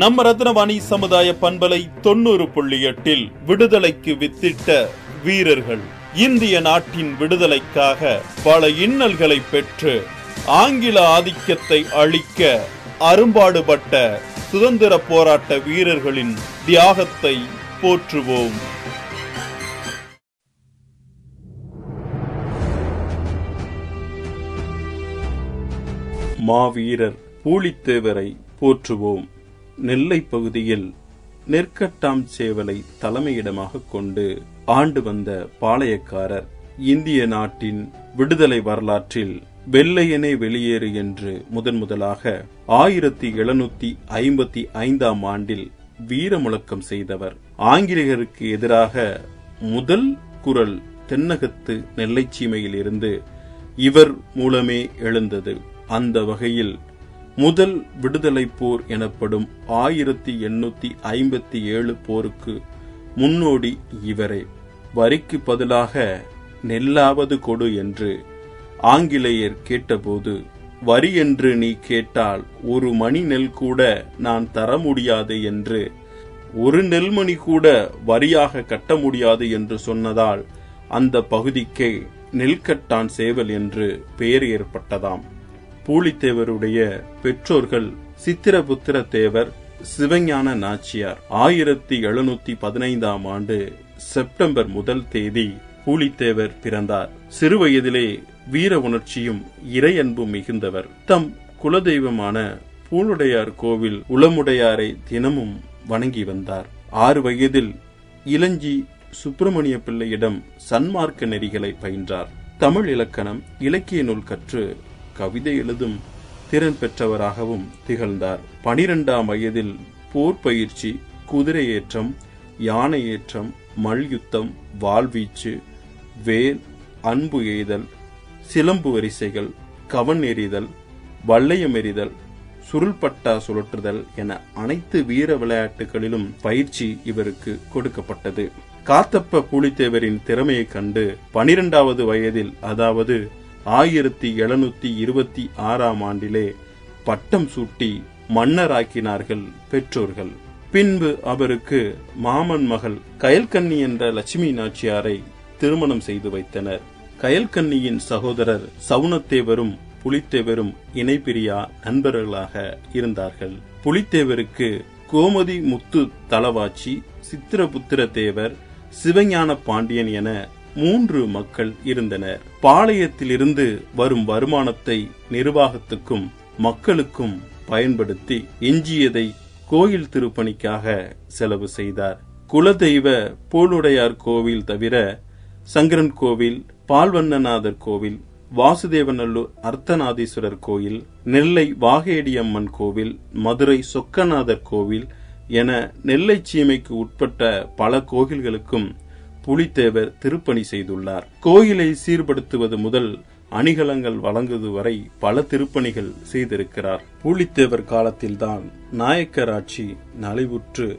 நம்ம ரத்னவாணி சமுதாய பண்பலை தொண்ணூறு புள்ளி எட்டில் விடுதலைக்கு வித்திட்ட வீரர்கள். இந்திய நாட்டின் விடுதலைக்காக பல இன்னல்களை பெற்று ஆங்கில ஆதிக்கத்தை அழிக்க அரும்பாடுபட்ட சுதந்திர போராட்ட வீரர்களின் தியாகத்தை போற்றுவோம். மாவீரர் பூலித்தேவரை போற்றுவோம். நெல்லை பகுதியில் நெற்கட்டாம் சேவலை தலைமையிடமாக கொண்டு ஆண்டு வந்த பாளையக்காரர் இந்திய நாட்டின் விடுதலை வரலாற்றில் வெள்ளையனே வெளியேறு என்று முதன் முதலாக ஆயிரத்தி எழுநூத்தி ஐம்பத்தி ஐந்தாம் ஆண்டில் வீர முழக்கம் செய்தவர். ஆங்கிலேயருக்கு எதிராக முதல் குரல் தென்னகத்து நெல்லைச்சீமையில் இருந்து இவர் மூலமே எழுந்தது. அந்த வகையில் முதல் விடுதலை போர் எனப்படும் ஆயிரத்தி எண்ணூத்தி ஐம்பத்தி ஏழு போருக்கு முன்னோடி இவரே. வரிக்கு பதிலாக நெல்லாவது கொடு என்று ஆங்கிலேயர் கேட்டபோது வரி என்று நீ கேட்டால் ஒரு மணி நெல் கூட நான் தர முடியாது என்று ஒரு நெல்மணி கூட வரியாக கட்ட முடியாது என்று சொன்னதால் அந்த பகுதிக்கே நெல்கட்டான் சேவல் என்று பெயர் ஏற்பட்டதாம். பூலித்தேவருடைய பெற்றோர்கள் சித்திரபுத்திர தேவர் சிவஞான நாச்சியார். ஆயிரத்தி எழுநூத்தி பதினைந்தாம் ஆண்டு செப்டம்பர் முதல் தேதி பூலித்தேவர் பிறந்தார். சிறுவயதிலே வீர உணர்ச்சியும் இறையன்பும் மிகுந்தவர். தம் குலதெய்வமான பூலுடையார் கோவில் உளமுடையாரை தினமும் வணங்கி வந்தார். ஆறு வயதில் இளஞ்சி சுப்பிரமணிய பிள்ளையிடம் சன்மார்க்க நெறிகளை பயின்றார். தமிழ் இலக்கணம் இலக்கிய நூல் கற்று கவிதை எழுதும் திறன் பெற்றவராகவும் திகழ்ந்தார். பனிரெண்டாம் வயதில் போர் பயிற்சி குதிரை ஏற்றம் யானை ஏற்றம் மல்யுத்தம் வாள்வீச்சு வேல் அன்பு எய்தல் சிலம்பு வரிசைகள் கவன் எறிதல் வள்ளையம் எறிதல் சுருள்பட்டா சுழற்றுதல் என அனைத்து வீர விளையாட்டுகளிலும் பயிற்சி இவருக்கு கொடுக்கப்பட்டது. காத்தப்ப பூலித்தேவரின் திறமையைக் கண்டு பனிரெண்டாவது வயதில் அதாவது ஆயிரத்தி எழுநூத்தி இருபத்தி ஆறாம் ஆண்டிலே பட்டம் சூட்டி மன்னராக்கினார்கள் பெற்றோர்கள். பின்பு அவருக்கு மாமன் மகள் கயல்கன்னி என்ற லட்சுமி நாச்சியாரை திருமணம் செய்து வைத்தனர். கயல்கன்னியின் சகோதரர் சவுனத்தேவரும் புலித்தேவரும் இணைப்பிரியா நண்பர்களாக இருந்தார்கள். புலித்தேவருக்கு கோமதி முத்து தலவாச்சி சித்திரபுத்திர தேவர் சிவஞான பாண்டியன் என மூன்று மக்கள் இருந்தனர். பாளையத்திலிருந்து வரும் வருமானத்தை நிர்வாகத்துக்கும் மக்களுக்கும் பயன்படுத்தி எஞ்சியதை கோயில் திருப்பணிக்காக செலவு செய்தார். குலதெய்வ போலுடையார் கோவில் தவிர சங்கரன் கோவில் பால்வண்ணநாதர் கோவில் வாசுதேவநல்லூர் அர்த்தநாதீஸ்வரர் கோயில் நெல்லை வாகேடியம்மன் கோவில் மதுரை சொக்கநாதர் கோவில் என நெல்லை சீமைக்கு உட்பட்ட பல கோவில்களுக்கும் புலித்தேவர் திருப்பணி செய்துள்ளார். கோயிலை சீர்படுத்துவது முதல் அணிகலங்கள் வழங்குவது வரை பல திருப்பணிகள் செய்திருக்கிறார். பூலித்தேவர் காலத்தில்தான் நாயக்கர் ஆட்சி நலிவுற்று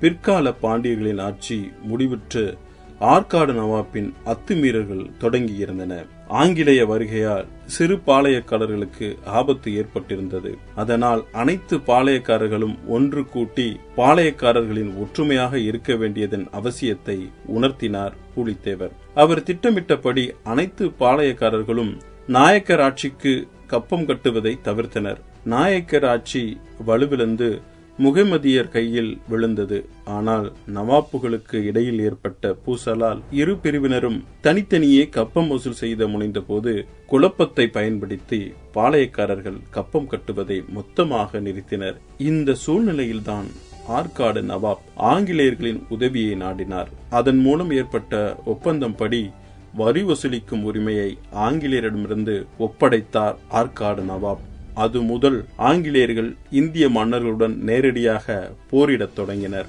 பிற்கால பாண்டியர்களின் ஆட்சி முடிவுற்று ஆற்காடு நவாப்பின் அத்துமீறல்கள் தொடங்கியிருந்தன. ஆங்கிலேய வருகையால் சிறு பாளையக்காரர்களுக்கு ஆபத்து ஏற்பட்டிருந்தது. அதனால் அனைத்து பாளையக்காரர்களும் ஒன்று கூட்டி பாளையக்காரர்களின் ஒற்றுமையாக இருக்க வேண்டியதன் அவசியத்தை உணர்த்தினார் பூலித்தேவர். அவர் திட்டமிட்டபடி அனைத்து பாளையக்காரர்களும் நாயக்கர் ஆட்சிக்கு கப்பம் கட்டுவதை தவிர்த்தனர். நாயக்கர் ஆட்சி வலுவிழந்து முகமதியர் கையில் விழுந்தது. ஆனால் நவாப்புகளுக்கு இடையில் ஏற்பட்ட பூசலால் இரு பிரிவினரும் தனித்தனியே கப்பம் வசூல் செய்த முனைந்தபோது குழப்பத்தை பயன்படுத்தி பாளையக்காரர்கள் கப்பம் கட்டுவதை மொத்தமாக நிறுத்தினர். இந்த சூழ்நிலையில்தான் ஆற்காடு நவாப் ஆங்கிலேயர்களின் உதவியை நாடினார். அதன் மூலம் ஏற்பட்ட ஒப்பந்தம் படி வரி வசூலிக்கும் உரிமையை ஆங்கிலேயரிடமிருந்து ஒப்படைத்தார் ஆற்காடு நவாப். அது முதல் ஆங்கிலேயர்கள் இந்திய மன்னர்களுடன் நேரடியாக போரிடத் தொடங்கினர்.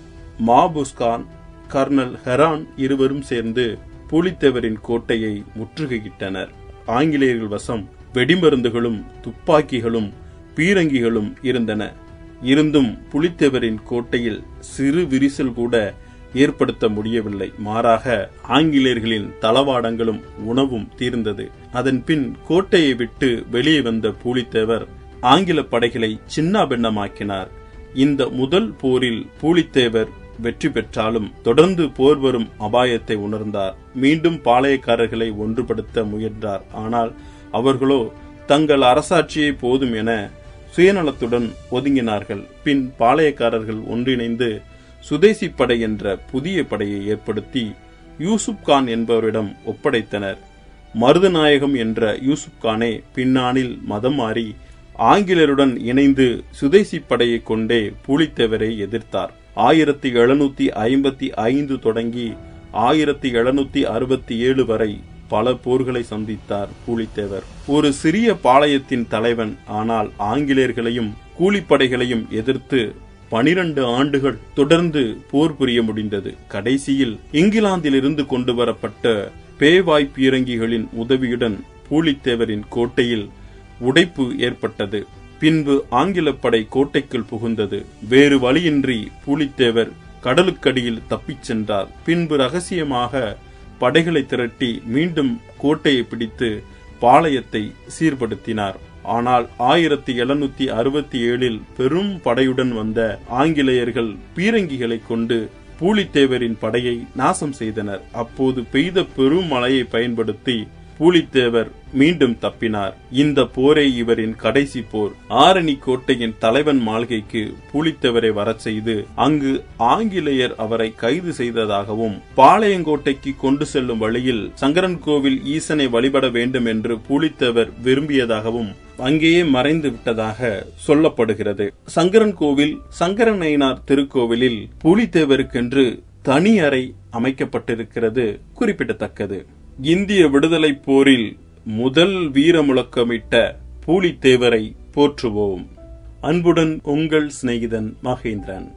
மாபுஸ்கான் கர்னல் ஹெரான் இருவரும் சேர்ந்து புலித்தேவரின் கோட்டையை முற்றுகையிட்டனர். ஆங்கிலேயர்கள் வசம் வெடிமருந்துகளும் துப்பாக்கிகளும் பீரங்கிகளும் இருந்தன. இருந்தும் புலித்தேவரின் கோட்டையில் சிறு விரிசல் கூட ஏற்படுத்த முடியவில்லை. மாறாக ஆங்கிலேயர்களின் தளவாடங்களும் உணவும் தீர்ந்தது. அதன் பின் கோட்டையை விட்டு வெளியே வந்த பூலித்தேவர் ஆங்கில படைகளை சின்னாபின்னமாக்கினார் இந்த முதல் போரில் பூலித்தேவர் வெற்றி பெற்றாலும் தொடர்ந்து போர் வரும் அபாயத்தை உணர்ந்தார். மீண்டும் பாளையக்காரர்களை ஒன்றுபடுத்த முயன்றார். ஆனால் அவர்களோ தங்கள் அரசாட்சியை போதும் என சுயநலத்துடன் ஒதுங்கினார்கள். பின் பாளையக்காரர்கள் ஒன்றிணைந்து சுதேசி படை என்ற புதிய படையை ஏற்படுத்தி யூசுப் கான் என்பவரிடம் ஒப்படைத்தனர். மருதநாயகம் என்ற யூசுப் கானே பின்னானில் மதம் மாறி ஆங்கிலருடன் இணைந்து சுதேசி படையை கொண்டே பூலித்தேவரை எதிர்த்தார். ஆயிரத்தி எழுநூத்தி ஐம்பத்தி ஐந்து தொடங்கி ஆயிரத்தி எழுநூத்தி அறுபத்தி ஏழு வரை பல போர்களை சந்தித்தார் பூலித்தேவர். ஒரு சிறிய பாளையத்தின் தலைவன் ஆனால் ஆங்கிலேயர்களையும் கூலிப்படைகளையும் எதிர்த்து பனிரண்டு ஆண்டுகள் தொடர்ந்து போர் புரிய முடிந்தது. கடைசியில் இங்கிலாந்திலிருந்து கொண்டு வரப்பட்ட பேவாய் பீரங்கிகளின் உதவியுடன் பூலித்தேவரின் கோட்டையில் உடைப்பு ஏற்பட்டது. பின்பு ஆங்கிலப்படை கோட்டைக்குள் புகுந்தது. வேறு வழியின்றி பூலித்தேவர் கடலுக்கடியில் தப்பிச் சென்றார். பின்பு ரகசியமாக படைகளை திரட்டி மீண்டும் கோட்டையை பிடித்து பாளையத்தை சீர்படுத்தினார். ஆனால் ஆயிரத்தி எழுநூத்தி அறுபத்தி ஏழில் பெரும் படையுடன் வந்த ஆங்கிலேயர்கள் பீரங்கிகளை கொண்டு பூலித்தேவரின் படையை நாசம் செய்தனர். அப்போது பெய்த பெரும் மழையை பயன்படுத்தி பூலித்தேவர் மீண்டும் தப்பினார். இந்த போரே இவரின் கடைசி போர். ஆரணி கோட்டையின் தலைவன் மாளிகைக்கு பூலித்தேவரை வரச் செய்து அங்கு ஆங்கிலேயர் அவரை கைது செய்ததாகவும் பாளையங்கோட்டைக்கு கொண்டு செல்லும் வழியில் சங்கரன் கோவில் ஈசனை வழிபட வேண்டும் என்று பூலித்தேவர் விரும்பியதாகவும் அங்கேயே மறைந்து விட்டதாக சொல்லப்படுகிறது. சங்கரன் கோவில் சங்கரநயினார் திருக்கோவிலில் பூலித்தேவருக்கென்று தனி அறை அமைக்கப்பட்டிருக்கிறது குறிப்பிடத்தக்கது. இந்திய விடுதலை போரில் முதல் வீர முழக்கமிட்ட பூலித்தேவரை போற்றுவோம். அன்புடன் உங்கள் சிநேகிதன் மகேந்திரன்.